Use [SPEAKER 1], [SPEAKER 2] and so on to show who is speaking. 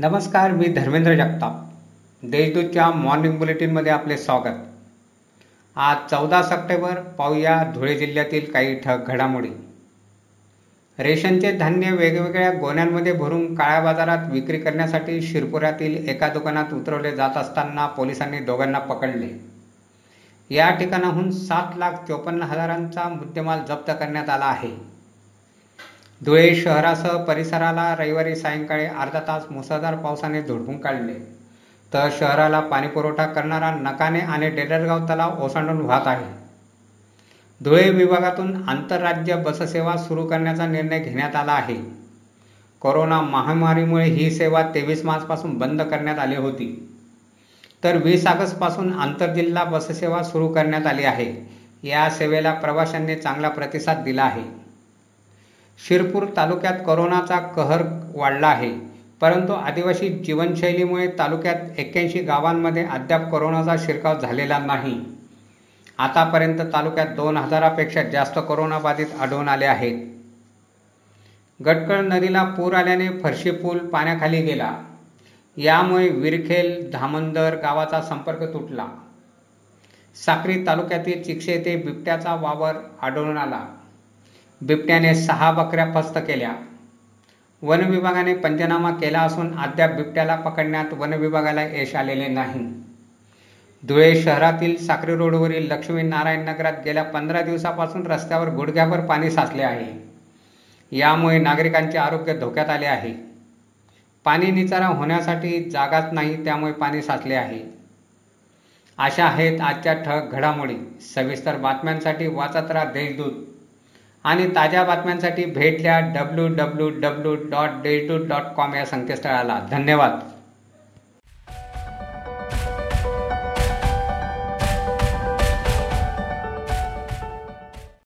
[SPEAKER 1] नमस्कार मी धर्मेंद्र जगताप. देशदूतच्या मॉर्निंग बुलेटिनमध्ये आपले स्वागत. आज चौदा सप्टेंबर पाहूया धुळे जिल्ह्यातील काही ठग घडामोडी. रेशनचे धान्य वेगवेगळ्या गोण्यांमध्ये भरून काळ्या बाजारात विक्री करण्यासाठी शिरपुरातील एका दुकानात उतरवले जात असताना पोलिसांनी दोघांना पकडले. या ठिकाणाहून सात लाख चोपन्न हजारांचा मुद्देमाल जप्त करण्यात आला आहे. धुळे शहरासह परिसराला रविवारी सायंकाळी अर्धा तास मुसळधार पावसाने झोडपून काढले. तर शहराला पाणीपुरवठा करणारा नकाने आणि डेडरगाव तलाव ओसांडून वाहत आहे. धुळे विभागातून आंतरराज्य बससेवा सुरू करण्याचा निर्णय घेण्यात आला आहे. कोरोना महामारीमुळे ही सेवा तेवीस मार्चपासून बंद करण्यात आली होती. तर वीस ऑगस्टपासून आंतरजिल्हा बससेवा सुरू करण्यात आली आहे. या सेवेला प्रवाशांनी चांगला प्रतिसाद दिला आहे. शिरपूर तालुक्यात कोरोनाचा कहर वाढला आहे. परंतु आदिवासी जीवनशैलीमुळे तालुक्यात एक्क्याऐंशी गावांमध्ये अद्याप करोनाचा शिरकाव झालेला नाही. आतापर्यंत तालुक्यात दोन हजारापेक्षा जास्त कोरोनाबाधित आढळून आले आहेत. गटकळ नदीला पूर आल्याने फरशी पूल पाण्याखाली गेला. यामुळे विरखेल धामंदर गावाचा संपर्क तुटला. साक्री तालुक्यातील चिक्षे येथे बिबट्याचा वावर आढळून आला. बिबट्याने सहा बकऱ्या फस्त केल्या. वन विभागाने पंचनामा केला असून अद्याप बिबट्याला पकडण्यात वन विभागाला यश आलेले नाही. धुळे शहरातील साखरे रोडवरील लक्ष्मी नारायण नगरात गेल्या पंधरा दिवसापासून रस्त्यावर गुडघ्याभर पाणी साचले आहे. यामुळे नागरिकांचे आरोग्य धोक्यात आले आहे. पाणी निचारा होण्यासाठी जागाच नाही त्यामुळे पाणी साचले आहे. अशा आहेत आजच्या ठळक घडामोडी. सविस्तर बातम्यांसाठी वाचत राहा देशदूत. आणि ताज्या बातम्यांसाठी भेट द्या W W W dot Deshdoot dot com या संकेतस्थळाला. धन्यवाद.